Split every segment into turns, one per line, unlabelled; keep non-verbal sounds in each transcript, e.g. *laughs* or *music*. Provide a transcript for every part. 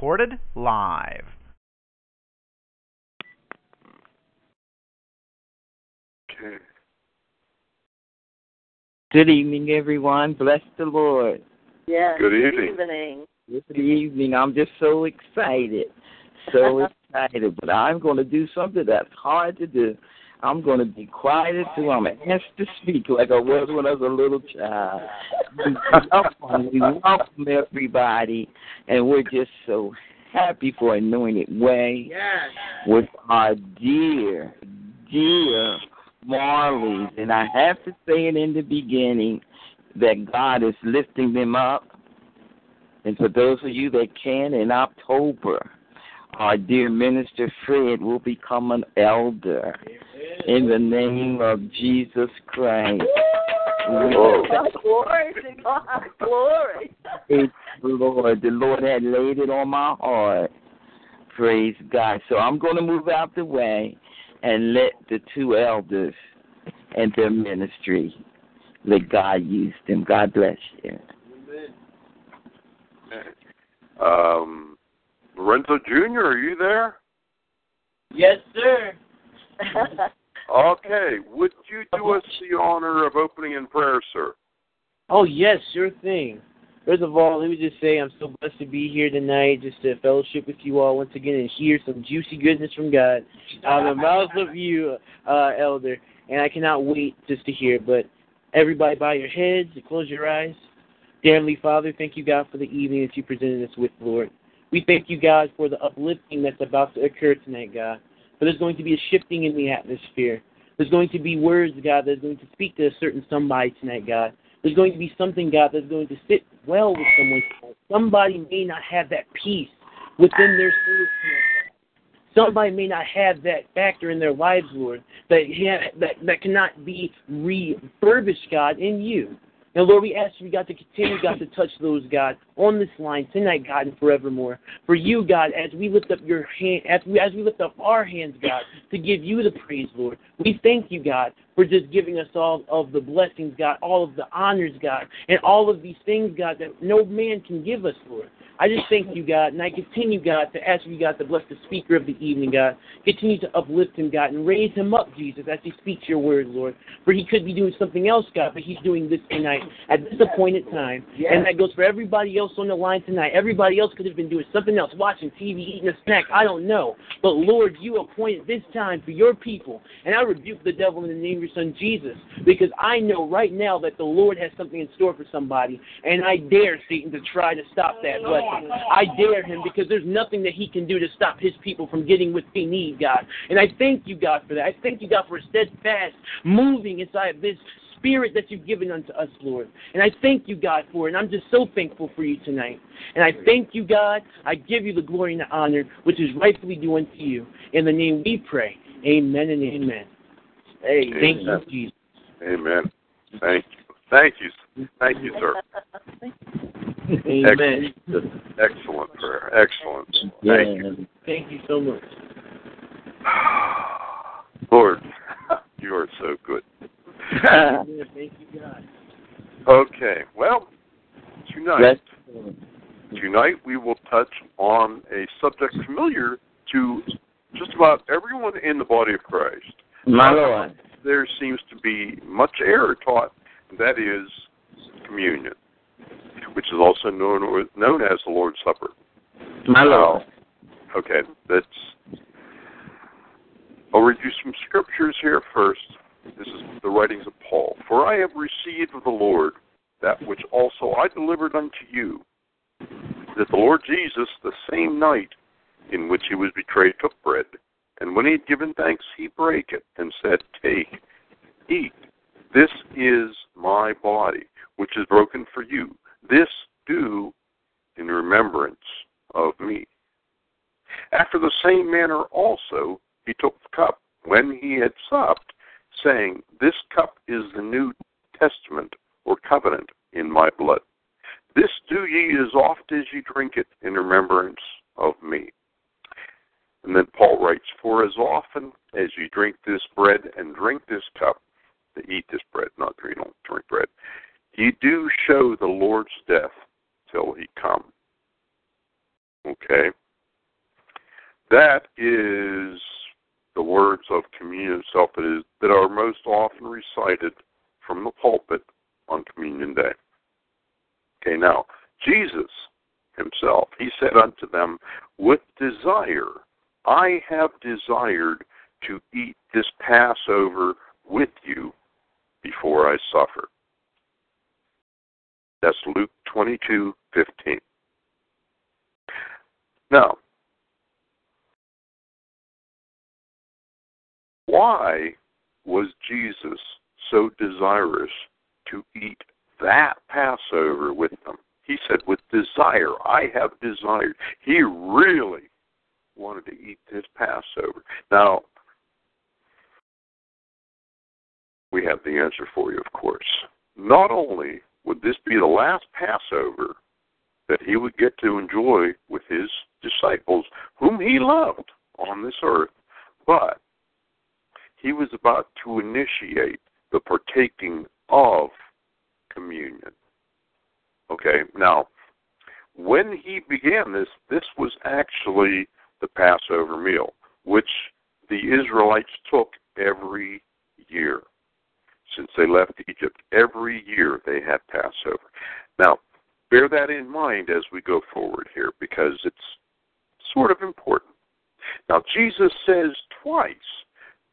recorded live.
Okay.
Good evening, everyone. Bless the Lord.
Yes.
Good evening.
Good evening.
Good evening. I'm just so excited. So *laughs* excited. But I'm going to do something that's hard to do. I'm going to be quiet until I'm asked to speak like I was when I was a little child. We welcome, we welcome everybody, and we're just so happy for Anointed Way
Yes.
with our dear, dear Marleys. And I have to say it in the beginning that God is lifting them up. And for those of you that can, in October, our dear Minister Fred will become an elder in the name of Jesus Christ.
Whoa.
Glory to God. Glory.
Praise the Lord. The Lord had laid it on my heart. Praise God. So I'm going to move out the way and let the two elders and their ministry let God use them. God bless you.
Um, Lorenzo Jr., are you there?
Yes, sir. *laughs*
Okay. Would you do us the honor of opening in prayer, sir?
Oh, yes, sure thing. First of all, let me just say I'm so blessed to be here tonight, just to fellowship with you all once again and hear some juicy goodness from God out of the mouths of you, uh, Elder. And I cannot wait just to hear. But everybody, bow your heads and close your eyes. Dear Heavenly Father, thank you, God, for the evening that you presented us with, Lord. We thank you, God, for the uplifting that's about to occur tonight, God. For there's going to be a shifting in the atmosphere. There's going to be words, God, that's going to speak to a certain somebody tonight, God. There's going to be something, God, that's going to sit well with someone. Somebody may not have that peace within their soul tonight. Somebody may not have that factor in their lives, Lord, that that that cannot be refurbished, God, in you. Now, Lord, we ask you, God, to continue, God, to touch those, God, on this line tonight, God, and forevermore. For you, God, as we lift up your hand, as we, as we lift up our hands, God, to give you the praise, Lord. We thank you, God, for just giving us all of the blessings, God, all of the honors, God, and all of these things, God, that no man can give us, Lord. I just thank you, God, and I continue, God, to ask you, God, to bless the speaker of the evening, God. Continue to uplift him, God, and raise him up, Jesus, as he speaks your word, Lord. For he could be doing something else, God, but he's doing this tonight at this appointed time. And that goes for everybody else on the line tonight. Everybody else could have been doing something else, watching TV, eating a snack. I don't know. But, Lord, you appointed this time for your people. And I rebuke the devil in the name of your son, Jesus, because I know right now that the Lord has something in store for somebody. And I dare Satan to try to stop that blessing. I dare him because there's nothing that he can do to stop his people from getting what they need, God. And I thank you, God, for that. I thank you, God, for a steadfast moving inside of this spirit that you've given unto us, Lord. And I thank you, God, for it. And I'm just so thankful for you tonight. And I thank you, God. I give you the glory and the honor, which is rightfully due unto you. In the name we pray. Amen and amen. Hey, thank you, Jesus.
Amen. Thank you. Thank you. *laughs* Thank you, sir.
Amen.
Excellent prayer. Excellent. Thank you.
Thank you so much. *sighs*
Lord, you are so good.
Thank you, God.
Okay. Well, tonight, tonight we will touch on a subject familiar to just about everyone in the body of Christ.
My Lord.
There seems to be much error taught, and that is communion, which is also known known as the Lord's Supper.
My Lord.
Okay, that's. I'll read you some scriptures here first. This is the writings of Paul. For I have received of the Lord that which also I delivered unto you, that the Lord Jesus, the same night in which he was betrayed, took bread, and when he had given thanks, he brake it, and said, Take, eat. This is my body, which is broken for you. This do in remembrance of me. After the same manner also he took the cup when he had supped, saying, This cup is the New Testament or covenant in my blood. This do ye as oft as ye drink it in remembrance of me. And then Paul writes, For as often as ye drink this bread and drink this cup, to eat this bread, not you don't drink bread, ye do show the Lord's death till he come. Okay? That is the words of communion itself that, is, that are most often recited from the pulpit on Communion Day. Okay, now, Jesus himself, he said unto them, With desire I have desired to eat this Passover with you before I suffer. That's Luke twenty-two fifteen. Now, why was Jesus so desirous to eat that Passover with them? He said, with desire, I have desired. He really wanted to eat this Passover. Now, we have the answer for you, of course. Not only would this be the last Passover that he would get to enjoy with his disciples, whom he loved on this earth, but he was about to initiate the partaking of communion. Okay, now, when he began this, this was actually the Passover meal, which the Israelites took every year since they left Egypt. Every year they had Passover. Now, bear that in mind as we go forward here because it's sort of important. Now, Jesus says twice,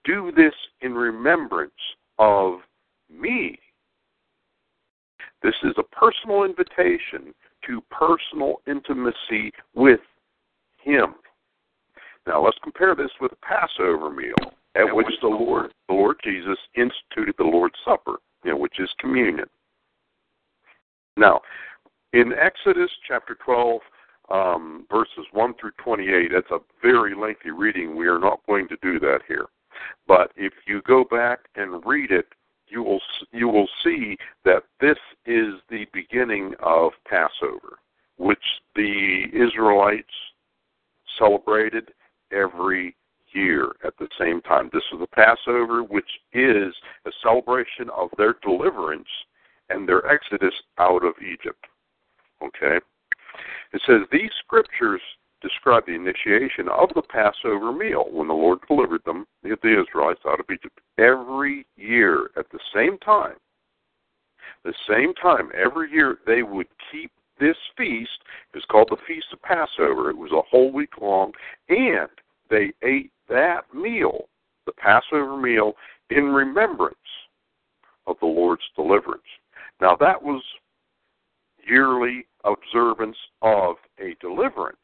do this in remembrance of me. This is a personal invitation to personal intimacy with Him. Now let's compare this with the Passover meal, at which the Lord, the Lord Jesus instituted the Lord's Supper, you know, which is communion. Now, in Exodus chapter 12, um, verses 1 through 28, that's a very lengthy reading. We are not going to do that here. But if you go back and read it, you will you will see that this is the beginning of Passover, which the Israelites celebrated every year at the same time. This is the Passover, which is a celebration of their deliverance and their exodus out of Egypt. Okay? It says these scriptures describe the initiation of the Passover meal when the Lord delivered them, the Israelites, out of Egypt. Every year at the same time, the same time, every year they would keep this feast. It was called the Feast of Passover. It was a whole week long, and they ate that meal, the Passover meal, in remembrance of the Lord's deliverance. Now, that was yearly observance of a deliverance.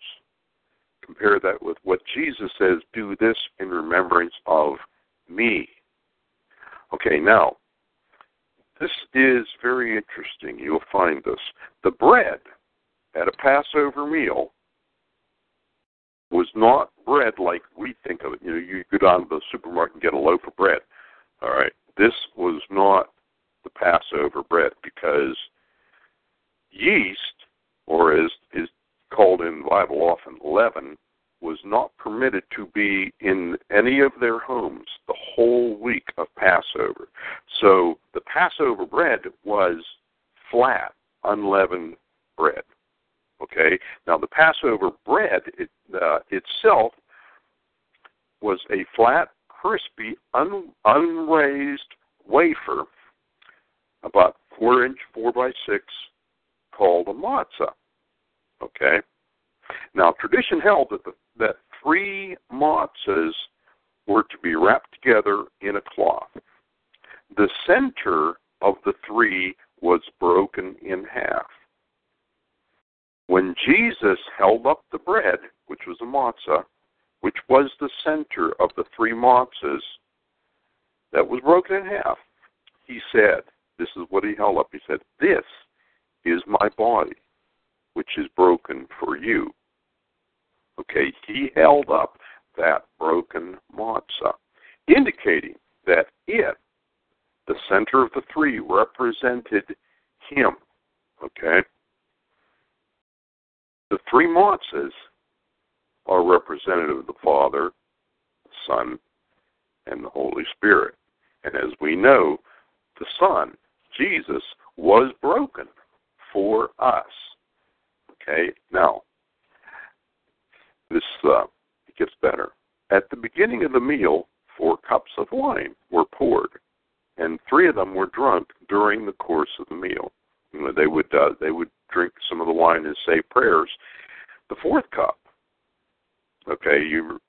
Compare that with what Jesus says do this in remembrance of me. Okay, now, this is very interesting. You'll find this. The bread at a Passover meal was not bread like we think of it. You know, you go down to the supermarket and get a loaf of bread. All right. This was not the Passover bread because yeast, or as is called in the Bible often leaven, was not permitted to be in any of their homes the whole week of Passover. So the Passover bread was flat, unleavened bread. Okay. Now the Passover bread it, uh, itself was a flat, crispy, un, unraised wafer, about four inch, four by six, called a matzah. Okay. Now tradition held that the, that three matzahs were to be wrapped together in a cloth. The center of the three was broken in half. When Jesus held up the bread, which was a matzah, which was the center of the three matzahs that was broken in half, he said, This is what he held up. He said, This is my body, which is broken for you. Okay, he held up that broken matzah, indicating that it, the center of the three, represented him. Okay? The three matzahs are representative of the Father, the Son, and the Holy Spirit. And as we know, the Son, Jesus, was broken for us. Okay, now, this uh, gets better. At the beginning of the meal, four cups of wine were poured, and three of them were drunk during the course of the meal. They would uh, they would drink some of the wine and say prayers. The fourth cup, okay, you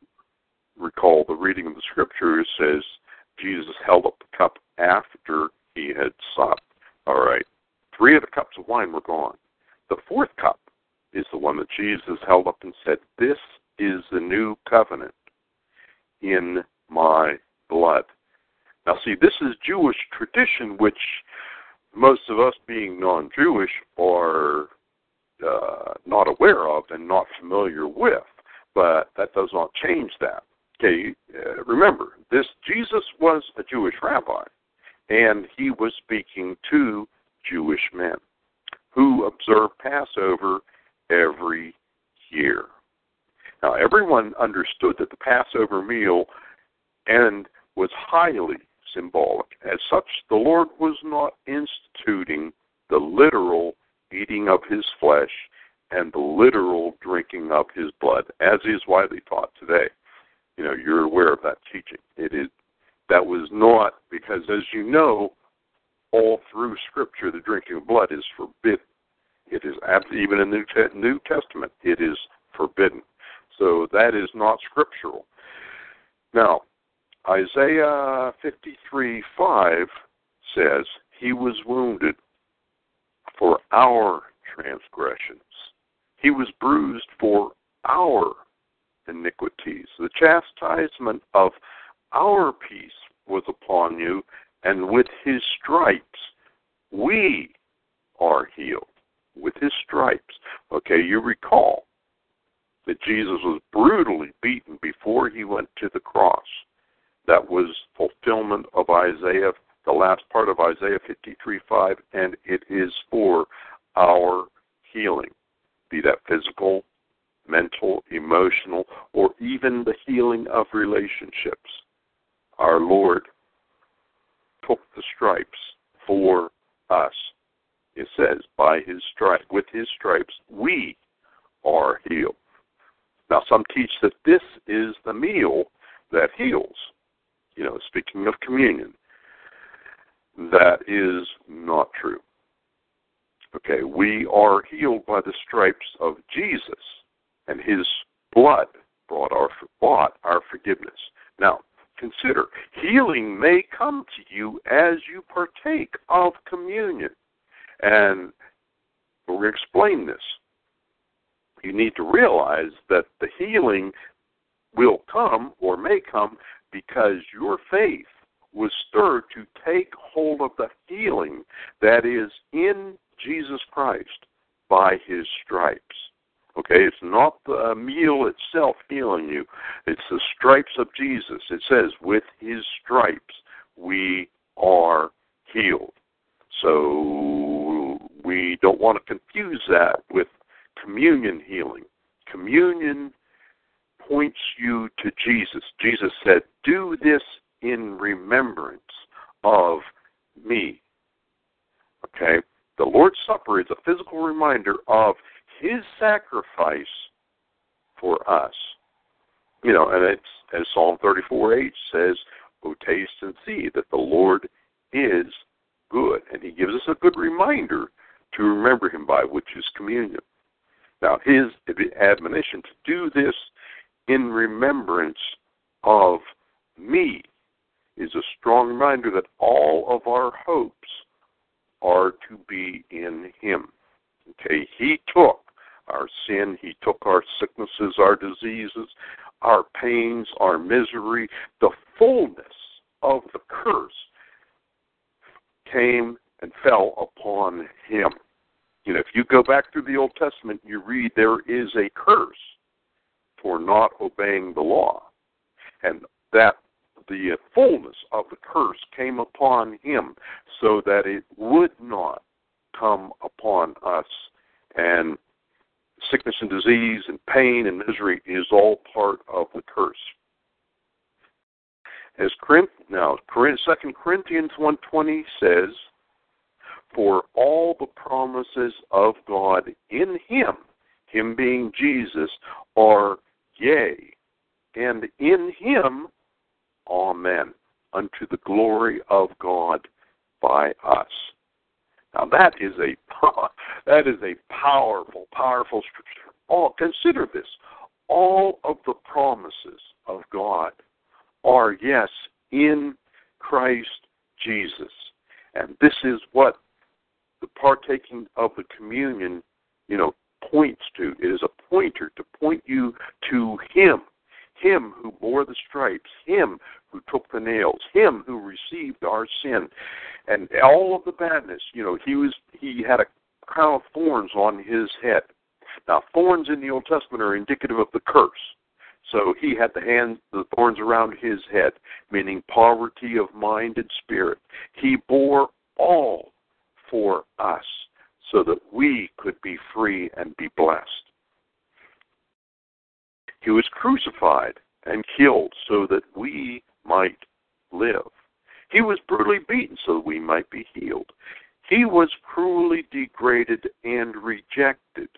recall the reading of the scripture says Jesus held up the cup after he had supped. All right, three of the cups of wine were gone. The fourth cup is the one that Jesus held up and said, "This is the new covenant in my blood." Now, see, this is Jewish tradition, which most of us being non-Jewish are uh, not aware of and not familiar with. But that does not change that. Okay, uh, remember, this Jesus was a Jewish rabbi, and he was speaking to Jewish men who observe Passover every year. Now, everyone understood that the Passover meal and was highly symbolic. As such, the Lord was not instituting the literal eating of his flesh and the literal drinking of his blood, as is widely taught today. You know, you're aware of that teaching. It is that was not because, as you know, all through Scripture, the drinking of blood is forbidden. It is even in the New Testament, it is forbidden. So that is not scriptural. Now, Isaiah 53 5 says, He was wounded for our transgressions, He was bruised for our iniquities. The chastisement of our peace was upon you, and with His stripes we are healed. With His stripes. Okay, you recall that Jesus was brutally beaten before he went to the cross that was fulfillment of Isaiah, the last part of Isaiah 53 5, and it is for our healing, be that physical, mental, emotional, or even the healing of relationships. Our Lord took the stripes for us. It says, by his stripes, with his stripes, we are healed. Now, some teach that this is the meal that heals you know, speaking of communion, that is not true. Okay, we are healed by the stripes of Jesus, and His blood brought our bought our forgiveness. Now, consider healing may come to you as you partake of communion, and we're going to explain this. You need to realize that the healing will come or may come because your faith was stirred to take hold of the healing that is in Jesus Christ by his stripes. Okay, it's not the meal itself healing you, it's the stripes of Jesus. It says, with his stripes we are healed. So we don't want to confuse that with communion healing. Communion points you to Jesus. Jesus said, Do this in remembrance of me. Okay? The Lord's Supper is a physical reminder of his sacrifice for us. You know, and it's as Psalm 34 8 says, Oh, taste and see that the Lord is good. And he gives us a good reminder to remember him by, which is communion. Now, his admonition to do this in remembrance of me is a strong reminder that all of our hopes are to be in Him. Okay, He took our sin, He took our sicknesses, our diseases, our pains, our misery, the fullness of the curse came and fell upon Him. You know, if you go back through the Old Testament, you read there is a curse for not obeying the law. And that the fullness of the curse came upon him so that it would not come upon us. And sickness and disease and pain and misery is all part of the curse. As now, Second Corinthians one twenty says, "For all the promises of God in Him, Him being Jesus, are Yea, and in him, Amen, unto the glory of God by us. Now that is a *laughs* that is a powerful, powerful scripture. All consider this. All of the promises of God are yes in Christ Jesus. And this is what the partaking of the communion, you know, points to. It is a pointer to point you to Him, Him who bore the stripes, Him who took the nails, Him who received our sin, and all of the badness. You know, He was He had a crown of thorns on His head. Now, thorns in the Old Testament are indicative of the curse. So he had the hands, the thorns around his head, meaning poverty of mind and spirit. He bore all for us so that we could be free and be blessed. He was crucified and killed so that we might live. He was brutally beaten so that we might be healed. He was cruelly degraded and rejected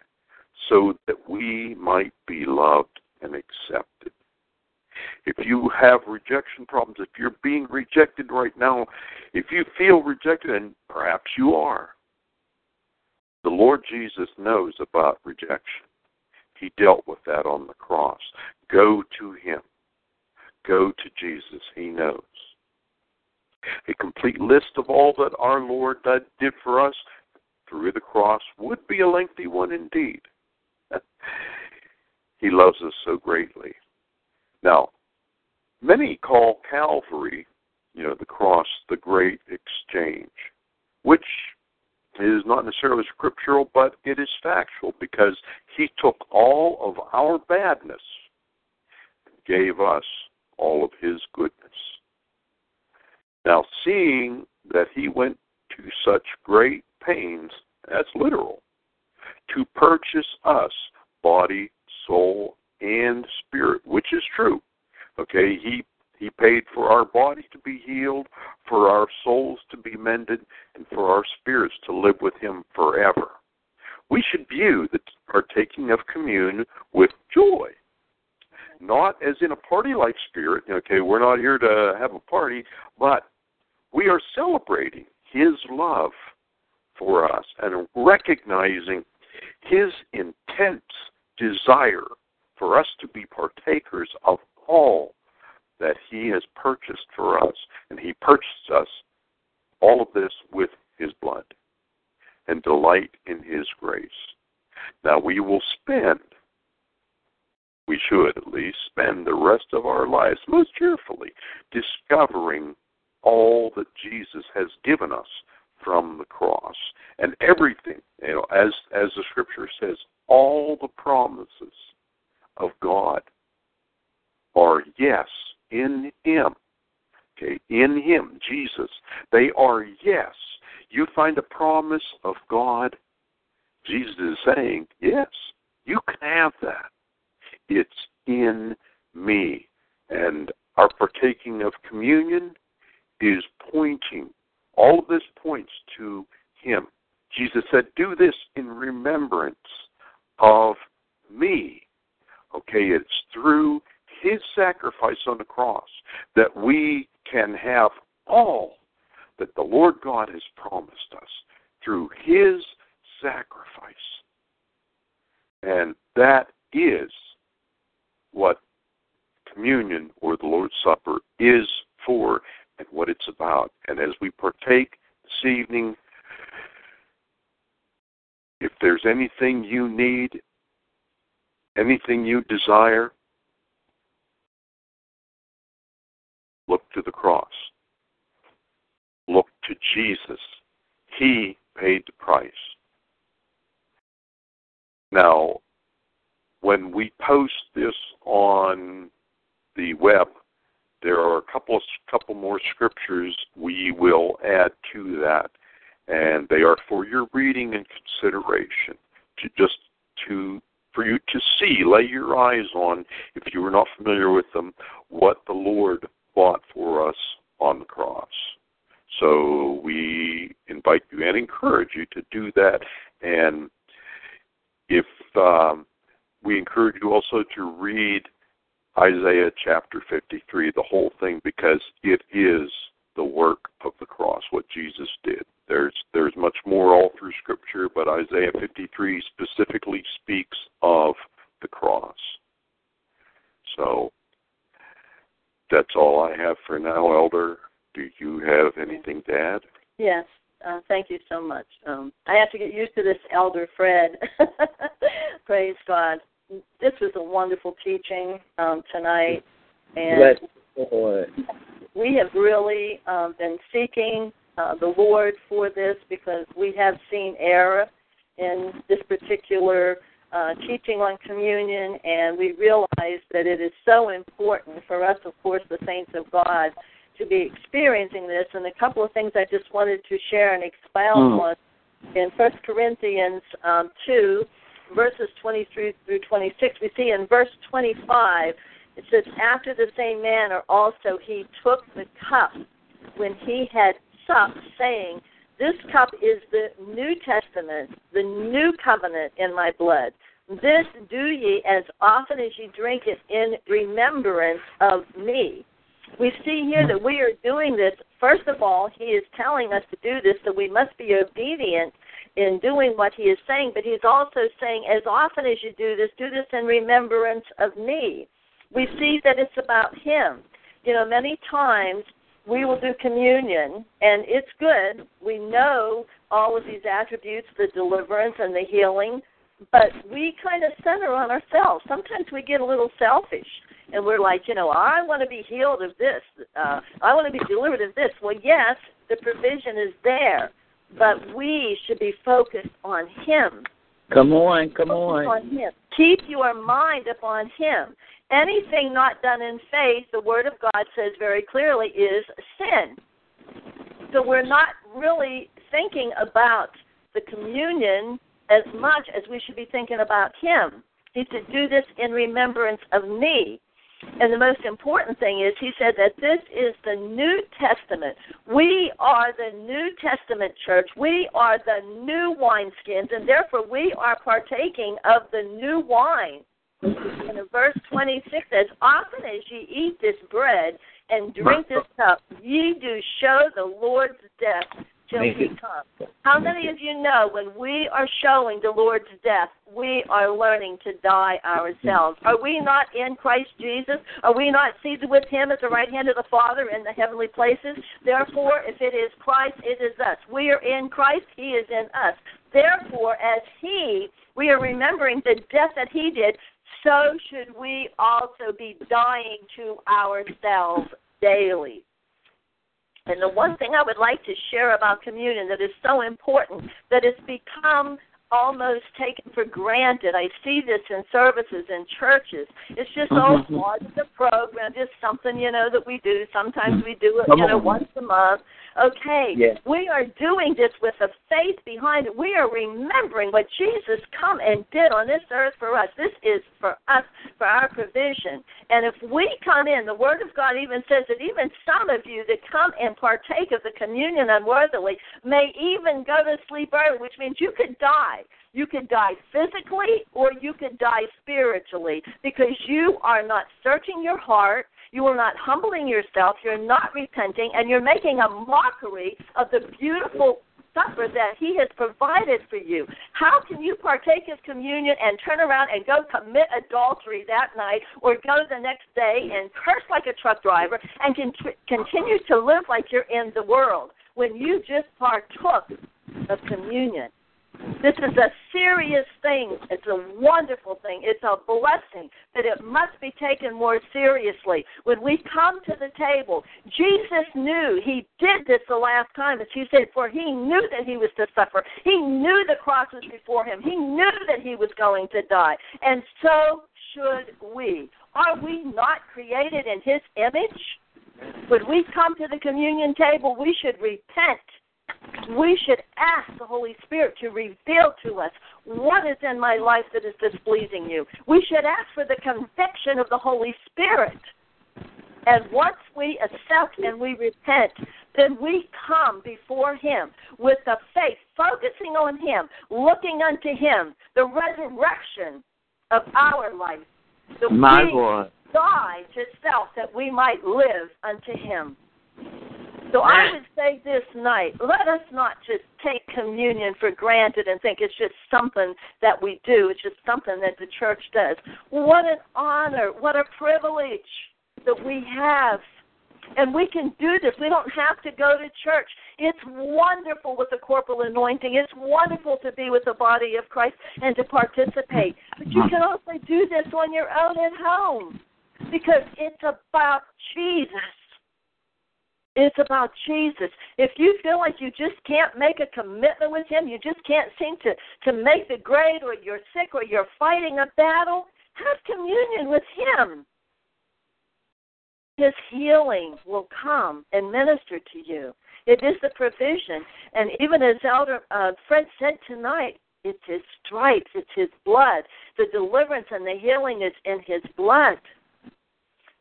so that we might be loved and accepted. If you have rejection problems, if you're being rejected right now, if you feel rejected, and perhaps you are, the Lord Jesus knows about rejection. He dealt with that on the cross. Go to Him. Go to Jesus. He knows. A complete list of all that our Lord did for us through the cross would be a lengthy one indeed. *laughs* he loves us so greatly. Now, many call Calvary, you know, the cross, the great exchange, which is not necessarily scriptural, but it is factual because he took all of our badness and gave us all of his goodness. Now, seeing that he went to such great pains, that's literal, to purchase us body, soul, and spirit, which is true. Okay, he he paid for our body to be healed, for our souls to be mended, and for our spirits to live with him forever. We should view the partaking of communion with joy. Not as in a party like spirit, okay, we're not here to have a party, but we are celebrating his love for us and recognizing his intense desire for us to be partakers of all that he has purchased for us. And he purchased us all of this with his blood and delight in his grace. Now we will spend, we should at least spend the rest of our lives most cheerfully discovering all that Jesus has given us from the cross and everything you know as as the scripture says all the promises of God are yes in him. Okay in him Jesus. They are yes. You find a promise of God. Jesus is saying yes you can have that. It's in me. And our partaking of communion is pointing all of this points to him. Jesus said, Do this in remembrance of me. Okay, it's through his sacrifice on the cross that we can have all that the Lord God has promised us through his sacrifice. And that is what communion or the Lord's Supper is for and what it's about. And as we partake this evening, if there's anything you need, anything you desire, look to the cross. Look to Jesus. He paid the price. Now, when we post this on the web, there are a couple of, couple more scriptures we will add to that, and they are for your reading and consideration. To just to for you to see, lay your eyes on, if you are not familiar with them, what the Lord bought for us on the cross. So we invite you and encourage you to do that. And if um, we encourage you also to read Isaiah chapter 53, the whole thing, because it is the work of the cross, what Jesus did. There's there's much more all through Scripture, but Isaiah 53 specifically speaks of the cross. So that's all I have for now, Elder. Do you have anything to add?
Yes. Uh, thank you so much. Um, I have to get used to this, Elder Fred. *laughs* Praise God. This was a wonderful teaching um, tonight, and
Bless
we have really um, been seeking uh, the Lord for this because we have seen error in this particular uh, teaching on communion, and we realize that it is so important for us, of course, the saints of God, to be experiencing this. And a couple of things I just wanted to share and expound
Mm.
on in First Corinthians um, 2, verses 23 through 26. We see in verse 25, it says, After the same manner also he took the cup when he had supped, saying, This cup is the New Testament, the new covenant in my blood. This do ye as often as ye drink it in remembrance of me. We see here that we are doing this. First of all, he is telling us to do this, that we must be obedient in doing what he is saying, but he's also saying, as often as you do this, do this in remembrance of me. We see that it's about him. You know, many times we will do communion, and it's good. We know all of these attributes, the deliverance and the healing, but we kind of center on ourselves. Sometimes we get a little selfish, and we're like, you know, I want to be healed of this. Uh, I want to be delivered of this. Well, yes, the provision is there, but we should be focused on Him.
Come on, come on.
on Him. Keep your mind upon Him. Anything not done in faith, the Word of God says very clearly, is sin. So we're not really thinking about the communion as much as we should be thinking about Him. He said, Do this in remembrance of me. And the most important thing is, he said that this is the New Testament. We are the New Testament church. We are the new wineskins, and therefore we are partaking of the new wine. And in verse 26 as often as ye eat this bread and drink this cup, ye do show the Lord's death till he comes. How many of you know when we are showing the Lord's death, we are learning to die ourselves? Are we not in Christ Jesus? Are we not seated with him at the right hand of the Father in the heavenly places? Therefore, if it is Christ, it is us. We are in Christ, he is in us. Therefore, as he, we are remembering the death that he did, so should we also be dying to ourselves daily. And the one thing I would like to share about communion that is so important that it's become almost taken for granted. I see this in services in churches. It's just oh
Mhm.
part of the program, just something, you know, that we do. Sometimes we do it,
Come
you know,
on.
once a month. Okay.
Yes.
We are doing this with a faith behind it. We are remembering what Jesus come and did on this earth for us. This is for us, for our provision. And if we come in, the Word of God even says that even some of you that come and partake of the communion unworthily may even go to sleep early, which means you could die. You could die physically or you could die spiritually because you are not searching your heart. You are not humbling yourself. You're not repenting, and you're making a mockery of the beautiful supper that He has provided for you. How can you partake of communion and turn around and go commit adultery that night, or go the next day and curse like a truck driver and con- continue to live like you're in the world when you just partook of communion? This is a serious thing. It's a wonderful thing. It's a blessing, but it must be taken more seriously. When we come to the table, Jesus knew he did this the last time, as he said, for he knew that he was to suffer. He knew the cross was before him. He knew that he was going to die. And so should we. Are we not created in his image? When we come to the communion table, we should repent we should ask the Holy Spirit to reveal to us what is in my life that is displeasing you. We should ask for the conviction of the Holy Spirit. And once we accept and we repent, then we come before Him with the faith, focusing on Him, looking unto Him, the resurrection of our life. That
My
we
Lord.
die to self that we might live unto Him. So I would say this night, let us not just take communion for granted and think it's just something that we do. It's just something that the church does. What an honor, what a privilege that we have. And we can do this. We don't have to go to church. It's wonderful with the corporal anointing. It's wonderful to be with the body of Christ and to participate. But you can also do this on your own at home because it's about Jesus. It's about Jesus. If you feel like you just can't make a commitment with Him, you just can't seem to, to make the grade, or you're sick, or you're fighting a battle, have communion with Him. His healing will come and minister to you. It is the provision. And even as Elder uh, Fred said tonight, it's His stripes, it's His blood. The deliverance and the healing is in His blood.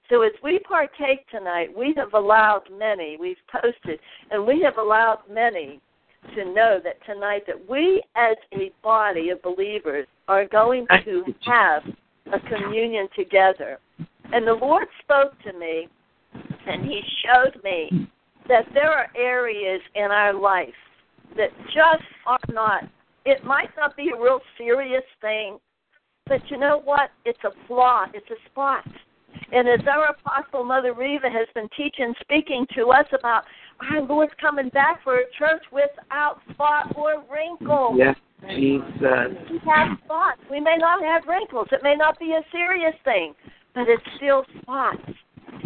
So as we partake tonight, we have allowed many, we've posted, and we have allowed many to know that tonight that we as a body of believers are going to have a communion together. And the Lord spoke to me and he showed me that there are areas in our life that just are not it might not be a real serious thing, but you know what? It's a flaw, it's a spot. And as our apostle Mother Reva has been teaching, speaking to us about our Lord's coming back for a church without spot or wrinkle.
Yes, Jesus.
We have spots. We may not have wrinkles. It may not be a serious thing, but it's still spots.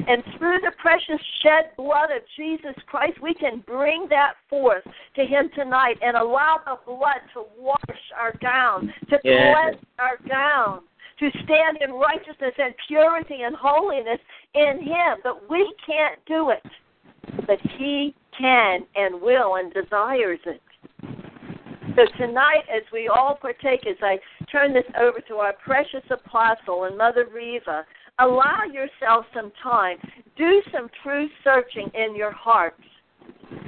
And through the precious shed blood of Jesus Christ, we can bring that forth to Him tonight and allow the blood to wash our gown, to
Yes.
cleanse our gown, to stand in righteousness and purity and holiness in Him. But we can't do it. But He can and will and desires it. So tonight, as we all partake, as I turn this over to our precious apostle and Mother Reva, allow yourself some time. Do some true searching in your hearts.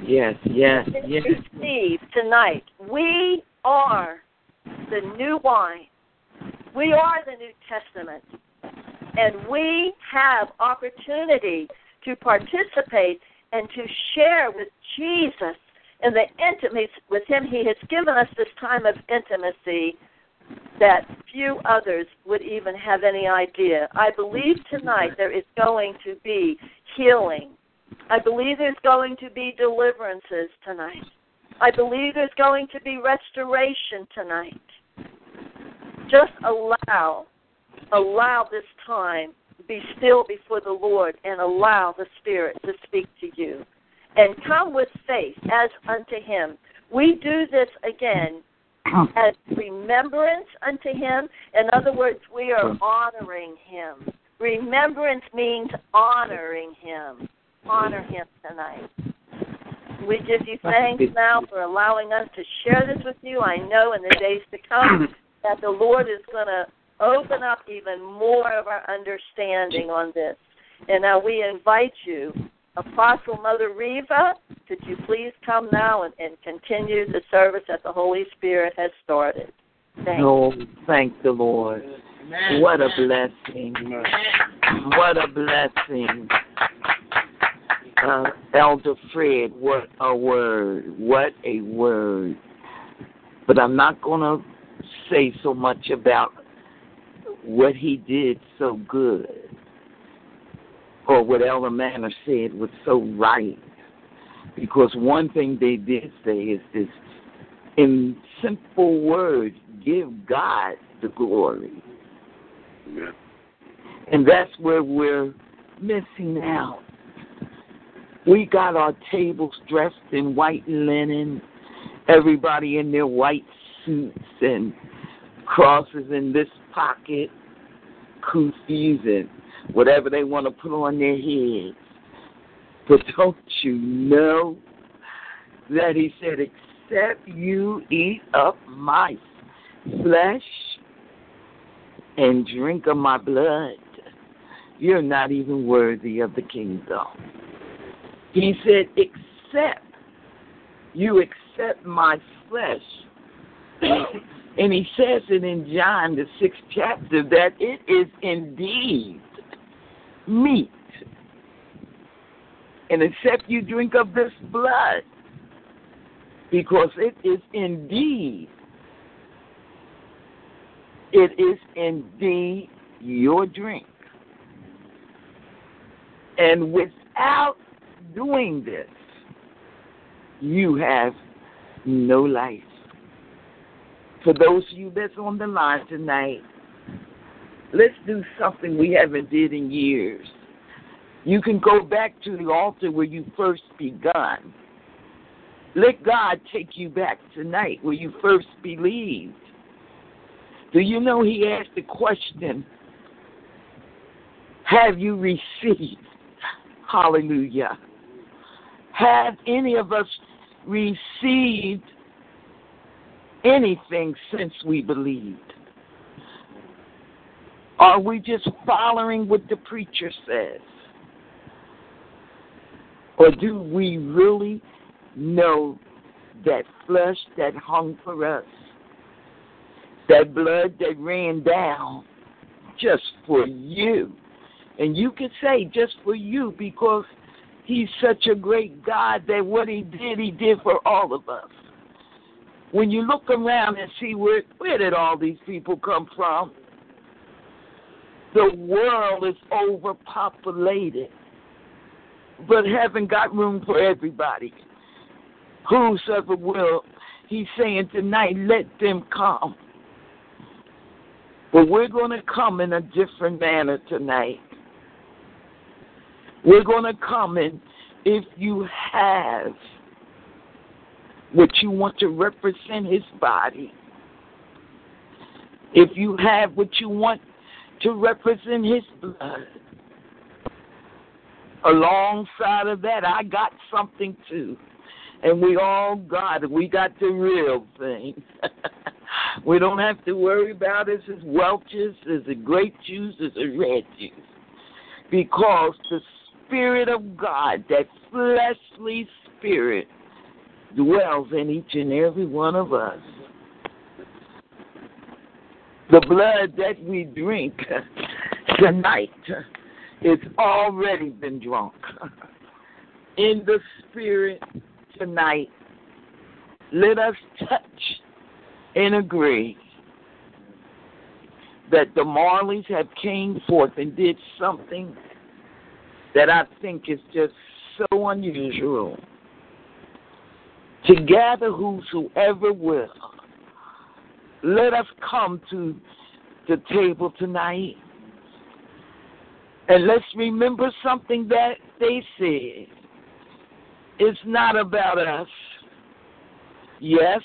Yes, yes, yes.
Receive tonight. We are the new wine. We are the New Testament. And we have opportunity to participate and to share with Jesus in the intimacy with Him. He has given us this time of intimacy that few others would even have any idea. I believe tonight there is going to be healing. I believe there's going to be deliverances tonight. I believe there's going to be restoration tonight. Just allow, allow this time, be still before the Lord, and allow the Spirit to speak to you. And come with faith as unto Him. We do this again *clears throat* as remembrance unto Him. In other words, we are honoring Him. Remembrance means honoring Him. Honor Him tonight. We give you thanks now for allowing us to share this with you. I know in the days to come *clears throat* that the Lord is going to open up even more of our understanding on this. And now we invite you, Apostle Mother Reva, could you please come now and, and continue the service that the Holy Spirit has started? Thank you.
Oh, thank the Lord. What a blessing. What a blessing. Uh, Elder Fred, what a word. What a word. But I'm not going to say so much about what he did so good or what Elder Manor said was so right. Because one thing they did say is this in simple words, give God the glory.
Amen.
And that's where we're missing out. We got our tables dressed in white linen, everybody in their white suits and crosses in this pocket, kufis and whatever they want to put on their heads. But don't you know that he said, except you eat up my flesh and drink of my blood, you're not even worthy of the kingdom. He said, except you accept my flesh And he says it in John, the sixth chapter, that it is indeed meat. And except you drink of this blood, because it is indeed, it is indeed your drink. And without doing this, you have no life. For those of you that's on the line tonight, let's do something we haven't did in years. You can go back to the altar where you first begun. Let God take you back tonight where you first believed. Do you know he asked the question, have you received? Hallelujah. Have any of us received anything since we believed? Are we just following what the preacher says? Or do we really know that flesh that hung for us, that blood that ran down just for you? And you could say just for you because he's such a great God that what he did, he did for all of us. When you look around and see where where did all these people come from? The world is overpopulated, but haven't got room for everybody. Whosoever will, he's saying tonight, let them come. But we're going to come in a different manner tonight. We're going to come in if you have what you want to represent his body, if you have what you want to represent his blood, alongside of that, I got something too. And we all got it. We got the real thing. *laughs* we don't have to worry about is it Welch's, is it grape juice, is it red juice. Because the Spirit of God, that fleshly spirit, dwells in each and every one of us. The blood that we drink *laughs* tonight it's already been drunk. In the spirit tonight, let us touch and agree that the Marleys have came forth and did something that I think is just so unusual. To gather whosoever will, let us come to the table tonight and let's remember something that they said. It's not about us. Yes,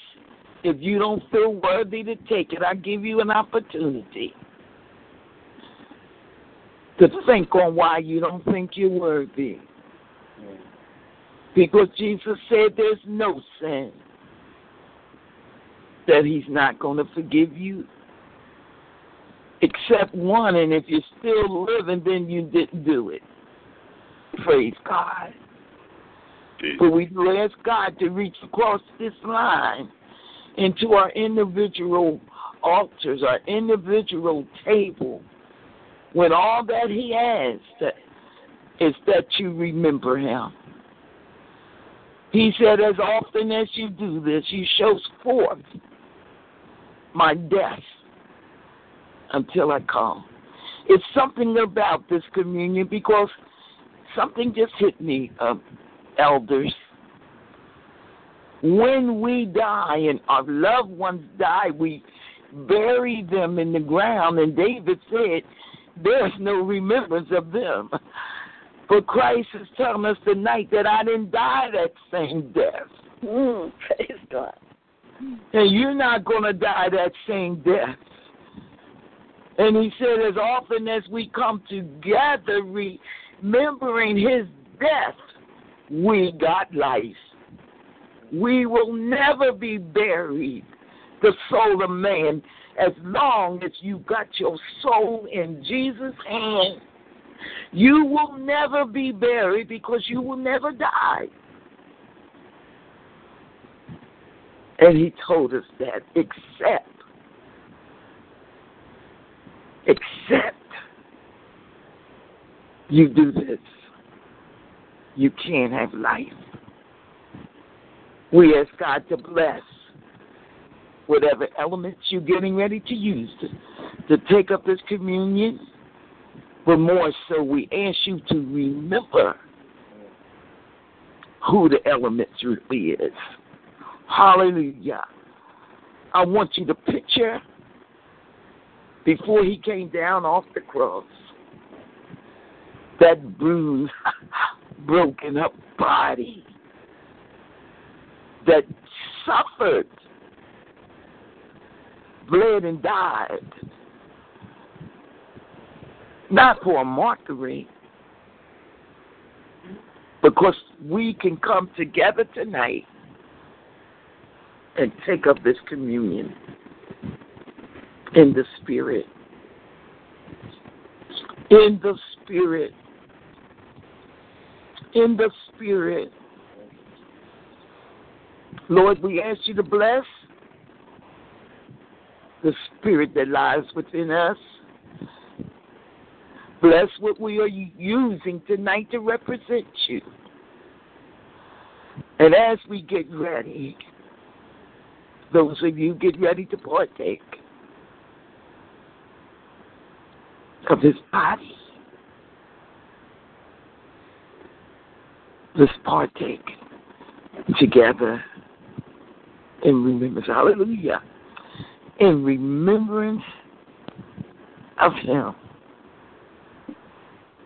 if you don't feel worthy to take it, I give you an opportunity to think on why you don't think you're worthy. Because Jesus said there's no sin that He's not going to forgive you except one, and if you're still living, then you didn't do it. Praise God. But we ask God to reach across this line into our individual altars, our individual table, when all that He has is that you remember Him. He said, As often as you do this, you show forth my death until I come. It's something about this communion because something just hit me, uh, elders. When we die and our loved ones die, we bury them in the ground, and David said, There's no remembrance of them. *laughs* But Christ is telling us tonight that I didn't die that same death.
Mm, *laughs* praise God.
And you're not going to die that same death. And he said, as often as we come together remembering his death, we got life. We will never be buried, the soul of man, as long as you got your soul in Jesus' hand. You will never be buried because you will never die. And he told us that, except except you do this, you can't have life. We ask God to bless whatever elements you're getting ready to use to, to take up this communion. But more so, we ask you to remember who the elements really is. Hallelujah. I want you to picture before he came down off the cross that bruised, *laughs* broken up body that suffered, bled, and died. Not for a mockery, because we can come together tonight and take up this communion in the Spirit. In the Spirit. In the Spirit. Lord, we ask you to bless the Spirit that lies within us. Bless what we are using tonight to represent you. And as we get ready, those of you get ready to partake of his body. Let's partake together in remembrance. Hallelujah. In remembrance of him.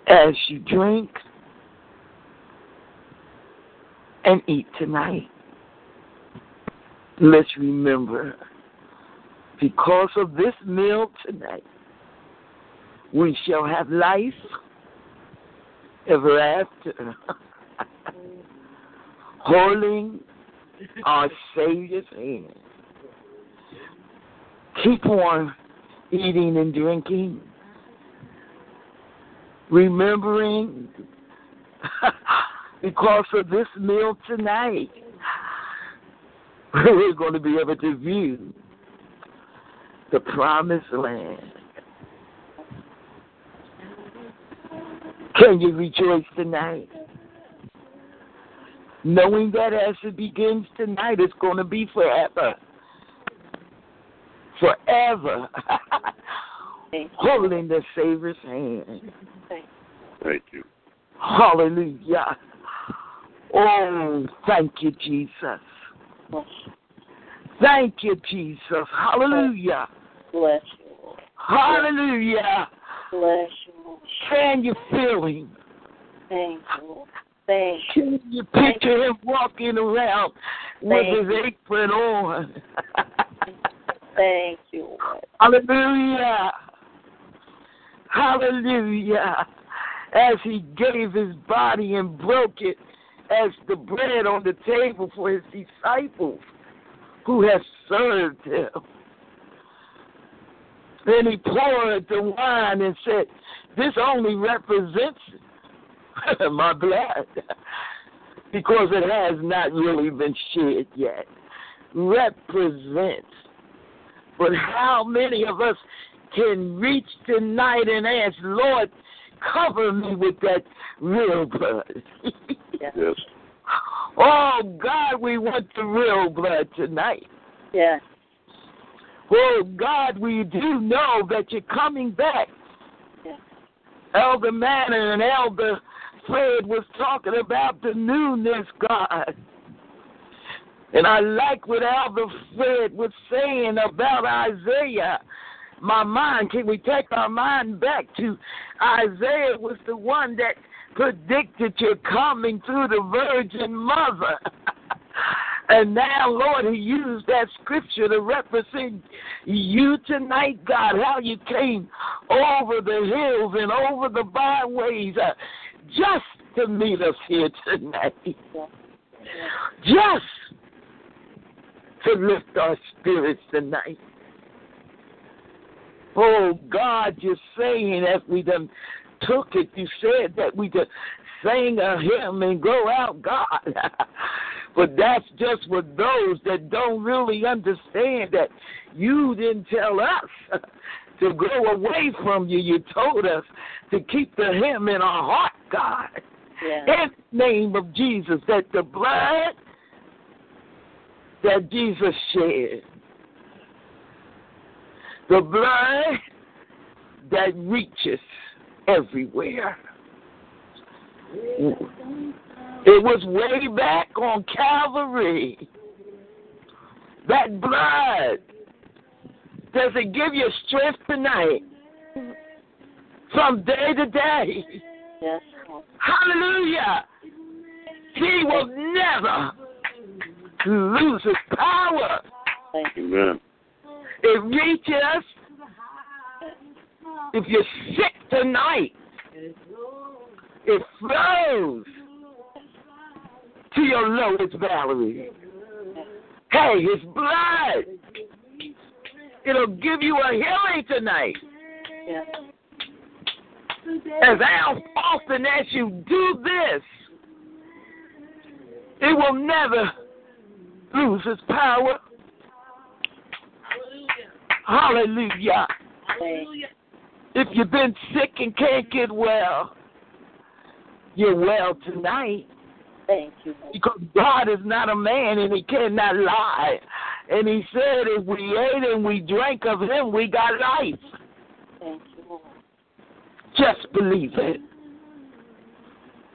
As you drink and eat tonight, let's remember because of this meal tonight, we shall have life ever after. *laughs* Holding our Savior's hand. Keep on eating and drinking, remembering *laughs* because of this meal tonight, *laughs* we're going to be able to view the promised land. Can you rejoice tonight? Knowing that as it begins tonight, it's going to be forever. Forever. *laughs* Holding the Savior's hand.
Thank you.
Hallelujah. Oh, thank you, Jesus. Thank you, Jesus. Hallelujah.
Bless you, Lord.
Hallelujah.
Bless you,
Can you feel him?
Thank you, Thank you.
Can you picture him walking around with
Thank
his apron on?
Thank you,
Hallelujah. Hallelujah. As he gave his body and broke it as the bread on the table for his disciples who have served him. Then he poured the wine and said, This only represents *laughs* my blood because it has not really been shed yet. Represents. But how many of us can reach tonight and ask, Lord, cover me with that real blood? *laughs*
Yes.
oh, God, we want the real blood tonight.
Yes.
Oh, God, we do know that you're coming back.
Yes.
Elder Manor and Elder Fred was talking about the newness, God. And I like what Elder Fred was saying about Isaiah. My mind, can we take our mind back to Isaiah was the one that predicted your coming through the Virgin Mother. *laughs* and now, Lord, He used that scripture to represent you tonight, God, how you came over the hills and over the byways uh, just to meet us here tonight. Just to lift our spirits tonight. Oh God, you're saying as we done took it, you said that we just sang a hymn and go out, God. *laughs* but that's just for those that don't really understand that you didn't tell us *laughs* to go away from you. You told us to keep the hymn in our heart, God.
Yes.
In the name of Jesus, that the blood that Jesus shed, the blood that reaches everywhere. It was way back on Calvary. That blood, does it give you strength tonight? From day to day.
Yes.
Hallelujah. He will never lose his power.
Thank you.
Amen.
It reaches. If you're sick tonight, it flows to your lowest valley. Hey, his blood. It'll give you a healing tonight.
Yes.
As often as you do this, it will never lose its power. Hallelujah.
Thank
If you've been sick and can't get well, you're well tonight.
Thank you.
Because God is not a man and he cannot lie. And he said if we ate and we drank of him, we got life.
Thank you, Lord.
Just believe it.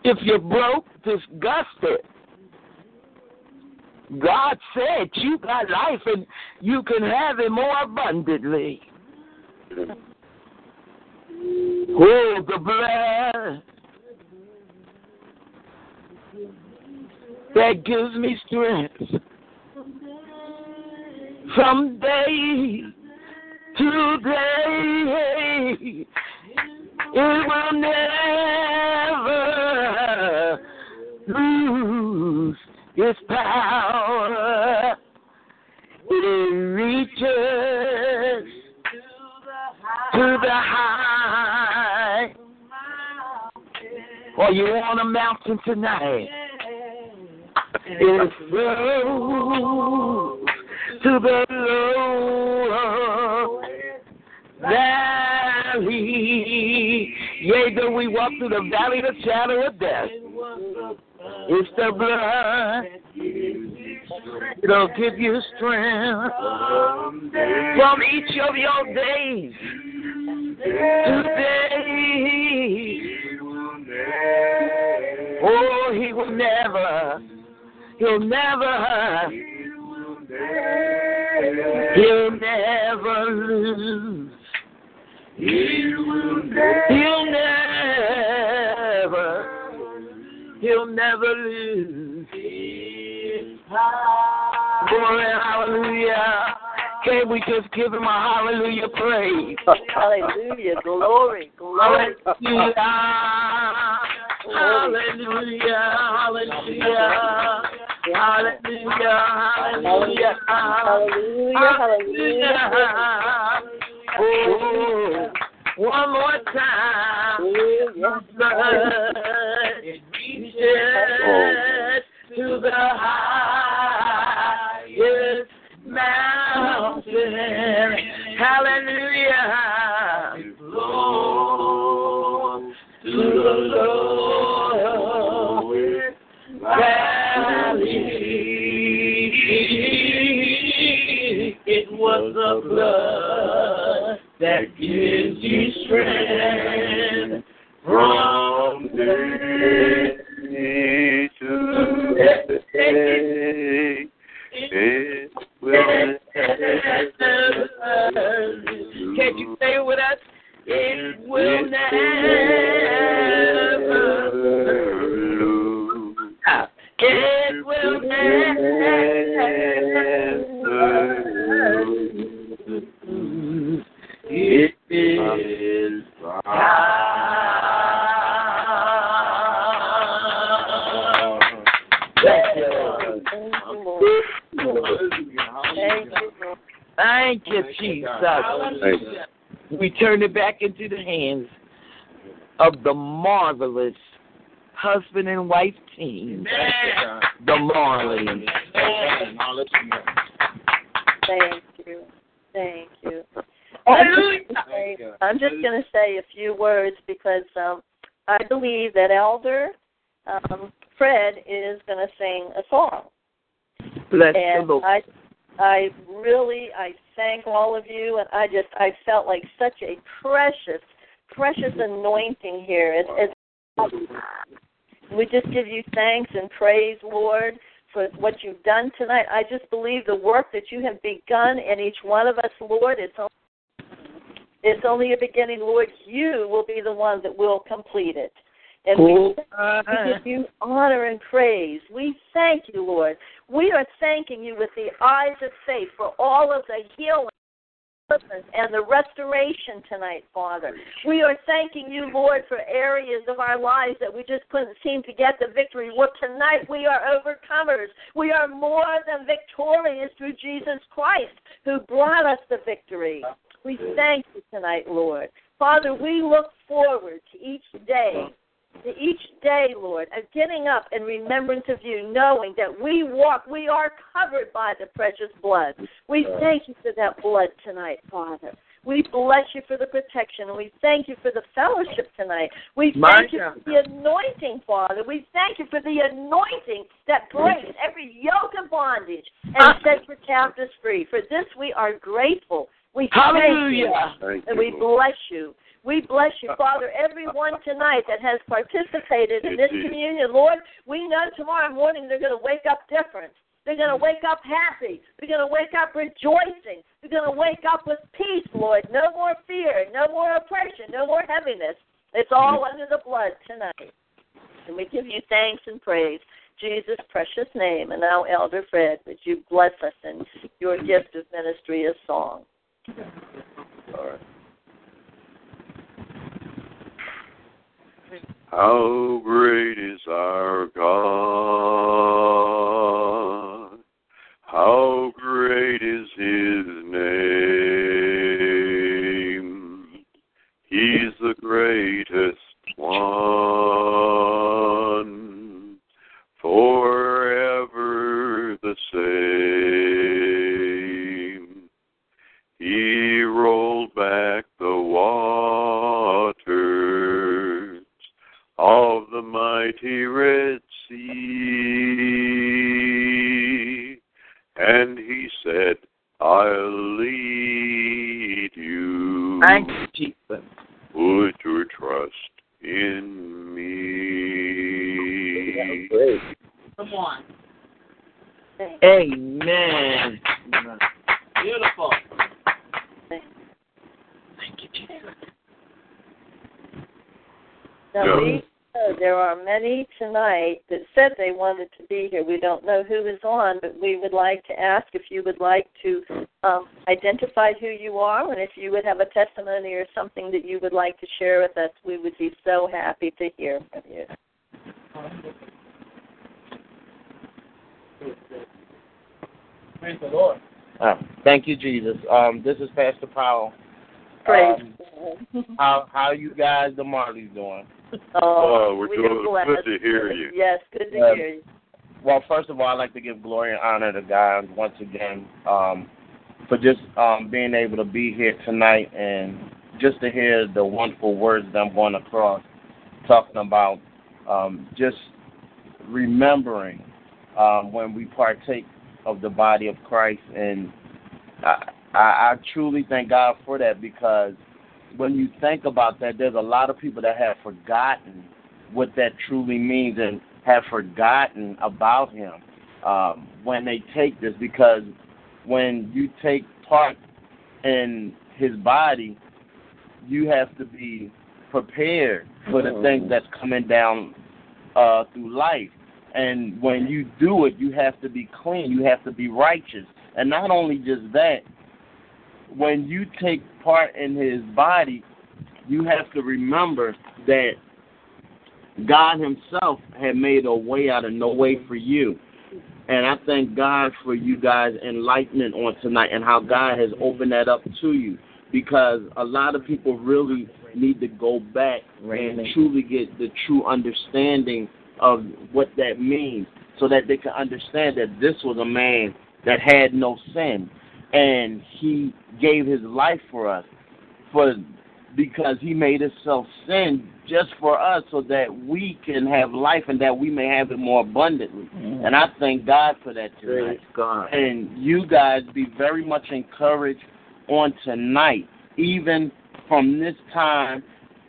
If you're broke, disgusted, God said you got life and you can have it more abundantly. Oh, the blood that gives me strength from day to day. It will never lose its power. It reaches to the high. Or you on a mountain tonight. It flows to the low valley. Yea, though we walk through the valley of the shadow of death. It's the blood. It'll give you strength from each of your days. Today. Oh, he will never, he'll never, he'll never lose. He'll never, he'll never lose. Glory, hallelujah. Can we just give him a hallelujah praise?
Hallelujah. Glory. Glory.
Hallelujah. Hallelujah. Hallelujah. Hallelujah. Hallelujah.
Hallelujah. Hallelujah.
Oh, one more time. Blood, it reaches to the highest mountain. Marvelous husband and wife team, the Marleys.
Thank you. Thank you.
Hallelujah.
Thank I'm just going to say a few words because um, I believe that Elder um, Fred is going to sing a song.
Bless
and
the Lord.
I, I really, I thank all of you, and I just, I felt like such a precious, precious anointing here. It's, it's, we just give you thanks and praise, Lord, for what you've done tonight. I just believe the work that you have begun in each one of us, Lord, it's only, it's only a beginning, Lord. You will be the one that will complete it. And we, we give you honor and praise. We thank you, Lord. We are thanking you with the eyes of faith for all of the healing and the restoration tonight, Father. We are thanking you, Lord, for areas of our lives that we just couldn't seem to get the victory. Well, tonight we are overcomers. We are more than victorious through Jesus Christ, who brought us the victory. We thank you tonight, Lord. Father, we look forward to each day each day, Lord, of getting up in remembrance of you, knowing that we walk, we are covered by the precious blood. We thank you for that blood tonight, Father. We bless you for the protection, and we thank you for the fellowship tonight. We thank you for the anointing, Father. We thank you for the anointing that breaks every yoke of bondage and ah. sets the captives free. For this we are grateful. We
Hallelujah.
thank you, and we bless you. We bless you, Father, everyone tonight that has participated in this communion. Lord, we know tomorrow morning they're going to wake up different. They're going to wake up happy. They're going to wake up rejoicing. They're going to wake up with peace, Lord. No more fear, no more oppression, no more heaviness. It's all under the blood tonight. And we give you thanks and praise. Jesus' precious name. And now, Elder Fred, would you bless us in your gift of ministry of song?
All right. How great is our God? How great is his name? He's the greatest one, forever the same. He rolled back the waters of the mighty Red Sea. And he said, I'll lead you.
Thank you, Jesus.
Put your trust in me.
Come on.
Amen.
Beautiful.
Thank you, Jesus.
Now,
Yeah.
we know there are many tonight that said they wanted to be here. We don't know who is on, but we would like to ask if you would like to um, identify who you are and if you would have a testimony or something that you would like to share with us. We would be so happy to hear from you.
Praise the Lord.
Uh, thank you, Jesus. Um, this is Pastor Powell.
Praise.
Um, *laughs* how how you guys, the Marleys, doing?
Oh, we're
we
doing
are
good to hear you.
Yes, good to
Um,
hear you.
Well, first of all, I'd like to give glory and honor to God once again um, for just um, being able to be here tonight and just to hear the wonderful words that I'm going across, talking about um, just remembering um, when we partake of the body of Christ. And I, I, I truly thank God for that because when you think about that, there's a lot of people that have forgotten what that truly means and have forgotten about Him um, when they take this. Because when you take part in His body, you have to be prepared for the things that's coming down uh, through life. And when you do it, you have to be clean. You have to be righteous. And not only just that, when you take part in his body, you have to remember that God himself had made a way out of no way for you. And I thank God for you guys' enlightenment on tonight and how God has opened that up to you. Because a lot of people really need to go back and truly get the true understanding of what that means so that they can understand that this was a man that had no sin and he gave his life for us. For because he made himself sin just for us so that we can have life and that we may have it more abundantly.
Mm-hmm.
And I thank God for that tonight.
Praise God.
And you guys be very much encouraged on tonight, even from this time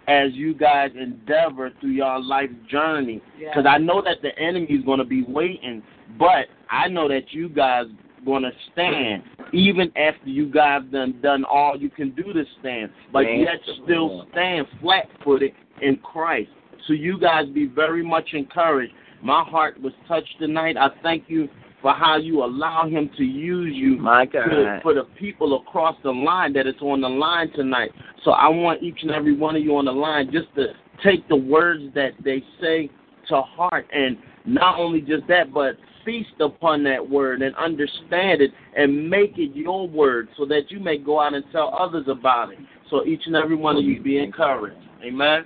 as you guys endeavor through your life journey. Because I know that the enemy is going to be waiting, but I know that you guys going to stand even after you guys done done all you can do to stand, but yet still stand flat footed in Christ. So you guys be very much encouraged. My heart was touched tonight. I thank you for how you allow him to use you
God.
for the people across the line that is on the line tonight. So I want each and every one of you on the line just to take the words that they say to heart and not only just that, but feast upon that word and understand it and make it your word so that you may go out and tell others about it. So each and every one of you be encouraged. Amen.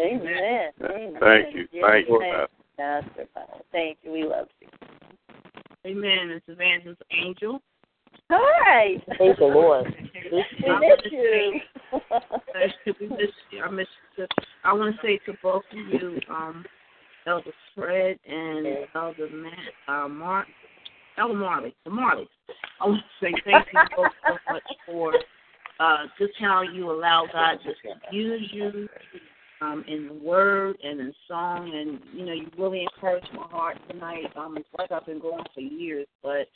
Amen. Amen.
Thank you.
Yes,
Thank you,
thank
Pastor.
Pastor Thank you. We love you.
Amen. It's Evangelist Angel.
Hi.
Praise the Lord.
We miss you.
we miss you. I miss you. I want to say to both of you, um, Elder Fred and Elder Matt, uh, Mark, Elder Marley, the Marleys. I want to say thank you both so much for uh, just how you allow God to use you um, in the word and in song, and you know you really encouraged my heart tonight. Um, it's like I've been going for years, but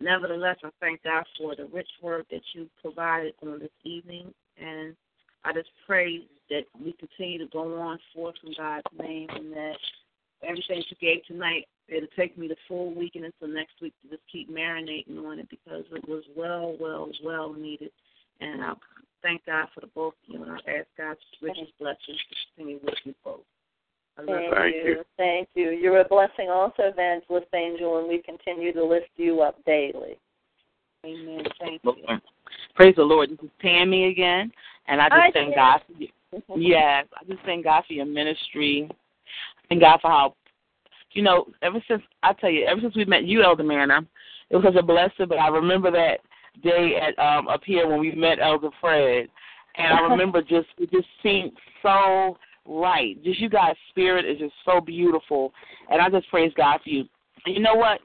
nevertheless, I thank God for the rich word that you provided on this evening, and I just pray that we continue to go on forth in God's name, and that everything you gave tonight, it'll take me the full week and until next week to just keep marinating on it because it was well, well, well needed. And I thank God for the both of you, and I ask God's richest blessings to continue with you both. I love
Thank,
Thank
you.
you.
Thank you. You're a blessing also, Evangelist Angel, and we continue to lift you up daily.
Amen. Thank you.
Praise the Lord. This is Tammy again, and I just
Hi,
thank
Tammy.
God for you. Yes, I just thank God for your ministry. Thank God for how, you know, ever since I tell you, ever since we met you, Elder Manor, it was such a blessing. But I remember that day at um up here when we met Elder Fred, and I *laughs* remember just it just seemed so right. Just you guys' spirit is just so beautiful, and I just praise God for you. And you know what?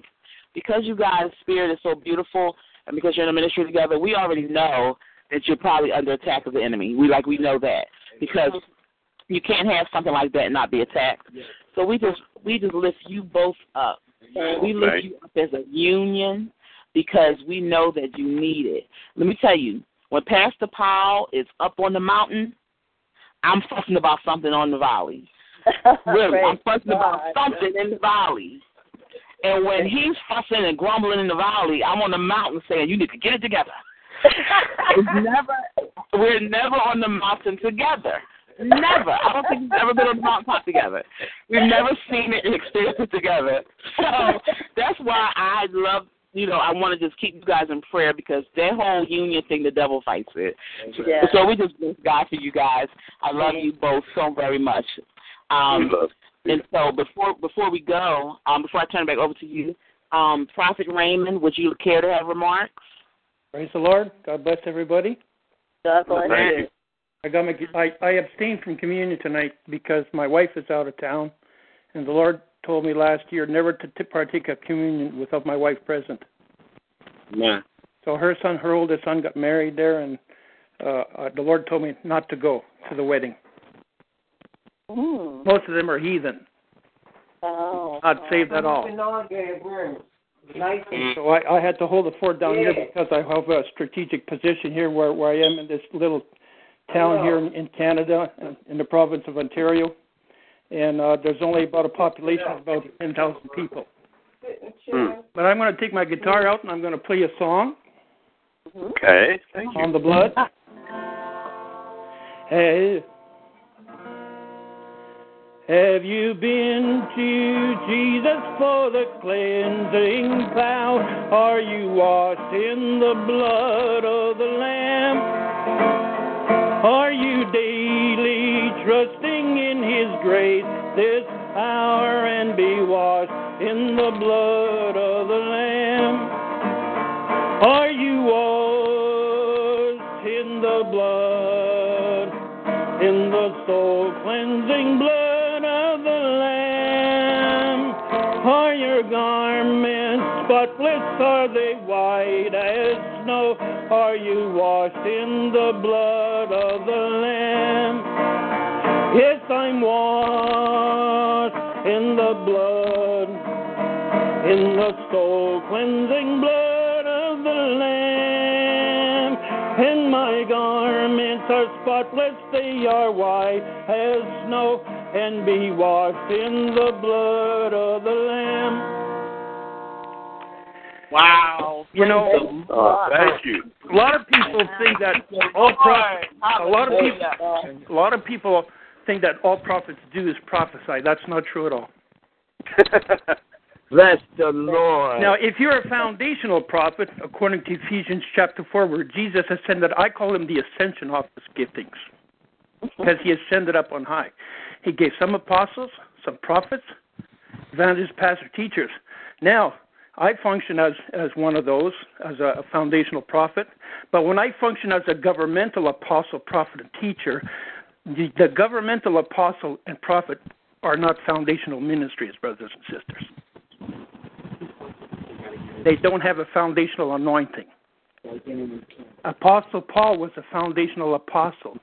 Because you guys' spirit is so beautiful, and because you're in the ministry together, we already know that you're probably under attack of the enemy. We like we know that because you can't have something like that and not be attacked. So we just we just lift you both up. We lift you up as a union because we know that you need it. Let me tell you, when Pastor Paul is up on the mountain, I'm fussing about something on the valley. *laughs* Really, I'm fussing about something in the valley. And when he's fussing and grumbling in the valley, I'm on the mountain saying, "You need to get it together." *laughs* It's never, we're never on the mountain together. Never. I don't think we've ever been on the mountaintop together. We've never seen it and experienced it together. So that's why I love, you know, I want to just keep you guys in prayer because that whole union thing, the devil fights it.
Yeah.
So we just bless God for you guys. I love you both so very much. Um,
We love
and so before before we go, um, before I turn it back over to you, um, Prophet Raymond, would you care to have remarks?
Praise the Lord. God bless everybody.
God bless you.
You.
I got my I, I abstained from communion tonight because my wife is out of town, and the Lord told me last year never to t- partake of communion without my wife present.
Yeah.
So her son, her oldest son, got married there, and uh, uh, the Lord told me not to go to the wedding.
Mm.
Most of them are heathen.
Oh.
God saved that all. So I, I had to hold the fort down here because I have a strategic position here where, where I am in this little town here in, in Canada, in the province of Ontario. And uh, there's only about a population of about 10,000 people.
Hmm.
But I'm going to take my guitar out and I'm going to play a song
Okay. Thank you.
on the blood. Hey. Have you been to Jesus for the cleansing power? Are you washed in the blood of the Lamb? Are you daily trusting in His grace, this hour, and be washed in the blood of the Lamb? Are you washed in the blood
in the soul cleansing blood of the Lamb. Are your garments spotless? Are they white as snow? Are you washed in the blood of the Lamb? Yes, I'm washed in the blood, in the soul cleansing blood of the Lamb. And my garments are spotless, they are white as snow, and be washed in the blood of the Lamb.
Wow.
You know,
Uh, thank you.
a lot of people think that all prophets, a lot of people, a lot of people think that all prophets do is prophesy. That's not true at all. *laughs*
Bless the Lord.
Now, if you're a foundational prophet, according to Ephesians chapter 4, where Jesus ascended, I call him the ascension office giftings because he ascended up on high. He gave some apostles, some prophets, evangelists, pastors, teachers. Now, I function as, as one of those, as a, foundational prophet. But when I function as a governmental apostle, prophet, and teacher, the, the governmental apostle and prophet are not foundational ministries, brothers and sisters. They don't have a foundational anointing. Apostle Paul was a foundational apostle.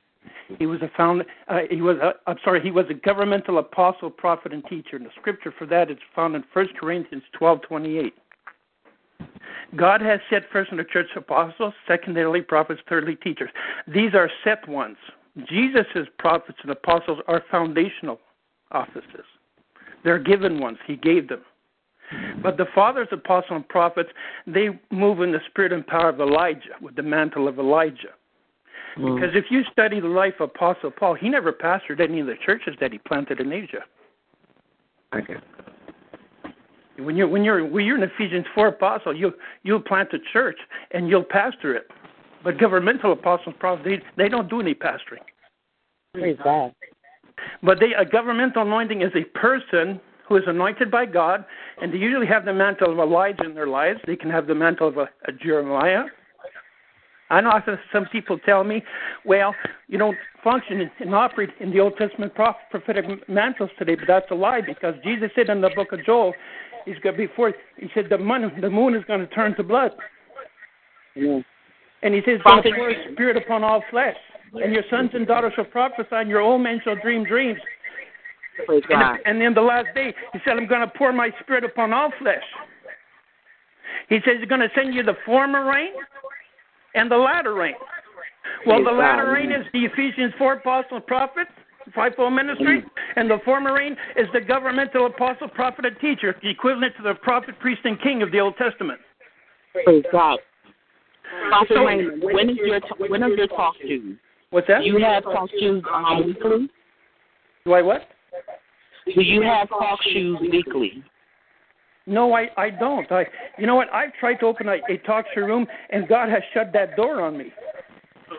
He was a found. Uh, he was. A, I'm sorry. He was a governmental apostle, prophet, and teacher. And the scripture for that is found in 1 Corinthians 12:28. God has set first in the church apostles, secondarily prophets, thirdly teachers. These are set ones. Jesus' prophets and apostles are foundational offices. They're given ones. He gave them. But the fathers, apostles, and prophets, they move in the spirit and power of Elijah, with the mantle of Elijah. Because if you study the life of Apostle Paul, he never pastored any of the churches that he planted in Asia.
Okay.
When you're when you're when you're an Ephesians four apostle, you you'll plant a church and you'll pastor it. But governmental apostles, probably they they don't do any pastoring.
Praise God.
But they a governmental anointing is a person who is anointed by God, and they usually have the mantle of Elijah in their lives. They can have the mantle of a, a Jeremiah. I know some- people tell me, well, you don't function and operate in the Old Testament proph- prophetic mantles today, but that's a lie because Jesus said in the book of Joel, he's going before he said the moon the moon is going to turn to blood, Yeah. and he says going to pour his spirit upon all flesh, and your sons and daughters shall prophesy, and your old men shall dream dreams.
Praise
And,
God.
and in the last day, he said, I'm going to pour my spirit upon all flesh. He says he's going to send you the former rain and the latter rain. Well, the latter rain is the Ephesians 4 apostle and prophet, fivefold ministry, and the former rain is the governmental apostle, prophet, and teacher, the equivalent to the prophet, priest, and king of the Old Testament.
Praise God. Prophet Raymond, when is your when are your talk shoes?
What's that?
Do you have talk shoes um, weekly?
Do I what?
Do you have talk shoes weekly?
No, I, I don't. I, you know what? I've tried to open a, a talk show room, and God has shut that door on me.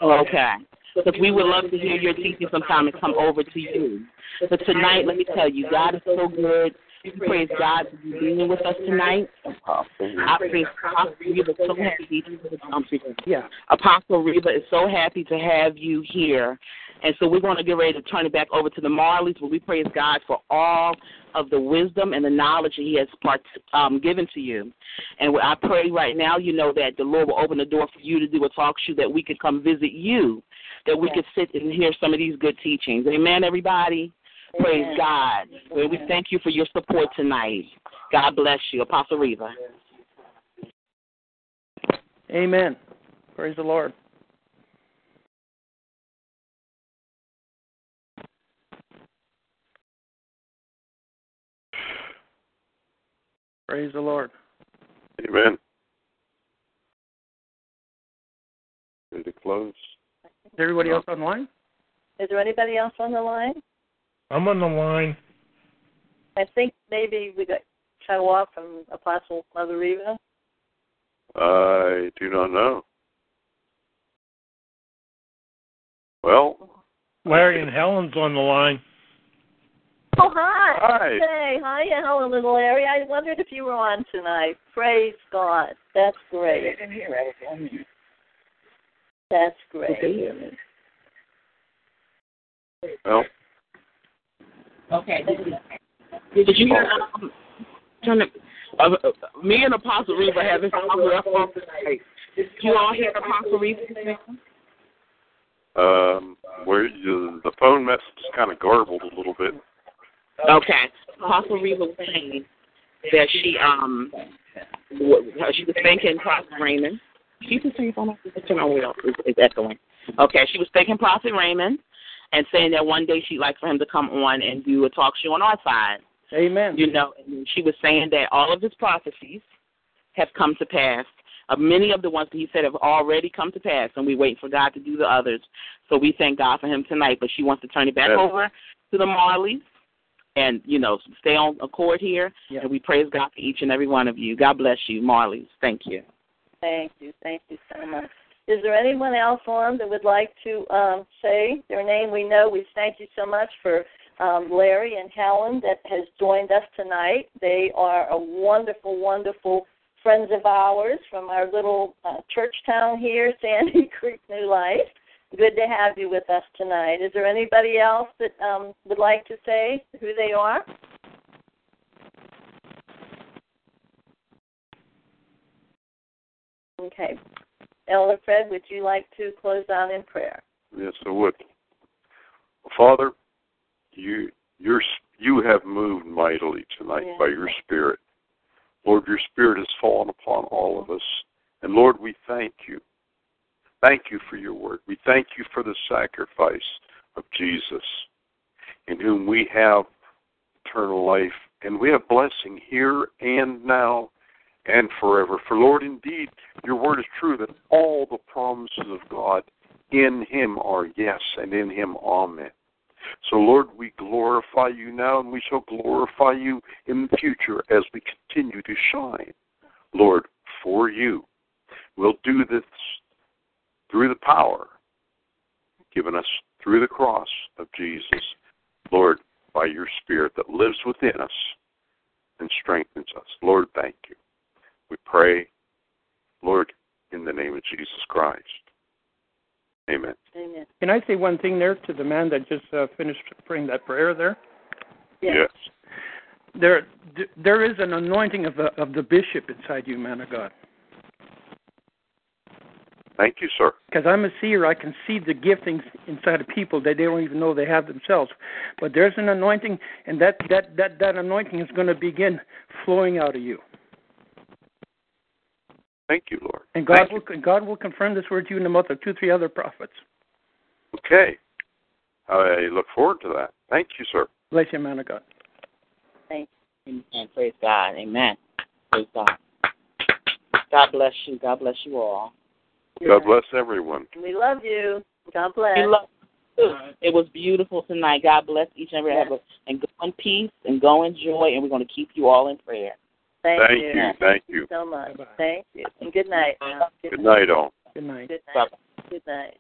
Okay. Because we would love to hear your teaching sometime and come over to you. But tonight, let me tell you, God is so good. We praise God for you being with us tonight. I praise Apostle Reba so happy. I'm.
Yeah.
Apostle Reba is so happy to have you here. And so we're going to get ready to turn it back over to the Marleys, but we praise God for all of the wisdom and the knowledge that He has part, um, given to you. And I pray right now, you know, that the Lord will open the door for you to do a talk show that we can come visit you, that we could sit and hear some of these good teachings. Amen, everybody? Praise God. Well, we thank you for your support tonight. God bless you. Apostle Reba.
Amen. Praise the Lord. Praise the Lord.
Amen. Ready to close?
Is everybody else online?
Is there anybody else on the line?
I'm on the line.
I think maybe we got cut off from Apostle Mother Reva.
I do not know. Well,
Larry and Helen's on the line.
Oh, hi.
Hi.
Hey, hi, Helen and Larry. I wondered if you were on tonight. Praise God. That's great. I didn't hear anything. That's great.
Well,
Okay. Did you hear? Um, the, uh, me and Apostle Reba have this phone tonight. Did you all hear Apostle Reba?
um, where you, the phone message is kind of garbled a little bit.
Okay. Apostle Reba was saying that she um w- she was thanking Prophet Raymond. She was saying phone turn on wheel. It's, it's echoing. Okay, she was thanking Prophet Raymond and saying that one day she'd like for him to come on and do a talk show on our side.
Amen.
You know, and she was saying that all of his prophecies have come to pass. Uh, many of the ones that he said have already come to pass, and we wait for God to do the others. So we thank God for him tonight. But she wants to turn it back
Yes.
over to the Marleys and, you know, stay on accord here.
Yeah.
And we praise God for each and every one of you. God bless you, Marleys. Thank you.
Thank you. Thank you so much. Is there anyone else on that would like to um, say their name? We know we thank you so much for um, Larry and Helen that has joined us tonight. They are a wonderful, wonderful friends of ours from our little uh, church town here, *laughs* Sandy Creek New Life. Good to have you with us tonight. Is there anybody else that um, would like to say who they are? Okay. Elder Fred, would you like to close out in prayer?
Yes, I would. Father, you you're, you have moved mightily tonight
Yes.
by your Spirit. Lord, your Spirit has fallen upon all of us. And Lord, we thank you. Thank you for your word. We thank you for the sacrifice of Jesus, in whom we have eternal life. And we have blessing here and now and forever. For Lord, indeed, your word is true that all the promises of God in him are yes, and in him amen. So, Lord, we glorify you now, and we shall glorify you in the future as we continue to shine, Lord, for you. We'll do this through the power given us through the cross of Jesus, Lord, by your Spirit that lives within us and strengthens us. Lord, thank you. We pray, Lord, in the name of Jesus Christ. Amen.
Amen.
Can I say one thing there to the man that just uh, finished praying that prayer there?
Yes.
There, there is an anointing of the of the bishop inside you, man of God.
Thank you, sir.
Because I'm a seer, I can see the giftings inside of people that they don't even know they have themselves. But there's an anointing, and that that that that anointing is going to begin flowing out of you.
Thank you, Lord.
And God
Thank
will God will confirm this word to you in the mouth of two, three other prophets.
Okay. I look forward to that. Thank you, sir.
Bless you, man of God.
Thank
Amen. Praise God. Amen. Praise God. God bless you. God bless you all.
you.
God bless everyone.
We love you. God bless.
We love you. It was beautiful tonight. God bless each and every
Yes.
one. And go in peace and go in joy, and we're going to keep you all in prayer.
Thank,
Thank you. Thank you.
so much.
Bye-bye.
Thank you. And good night. now.
Good night, all.
Good night.
Good
Bye.
night. Good night.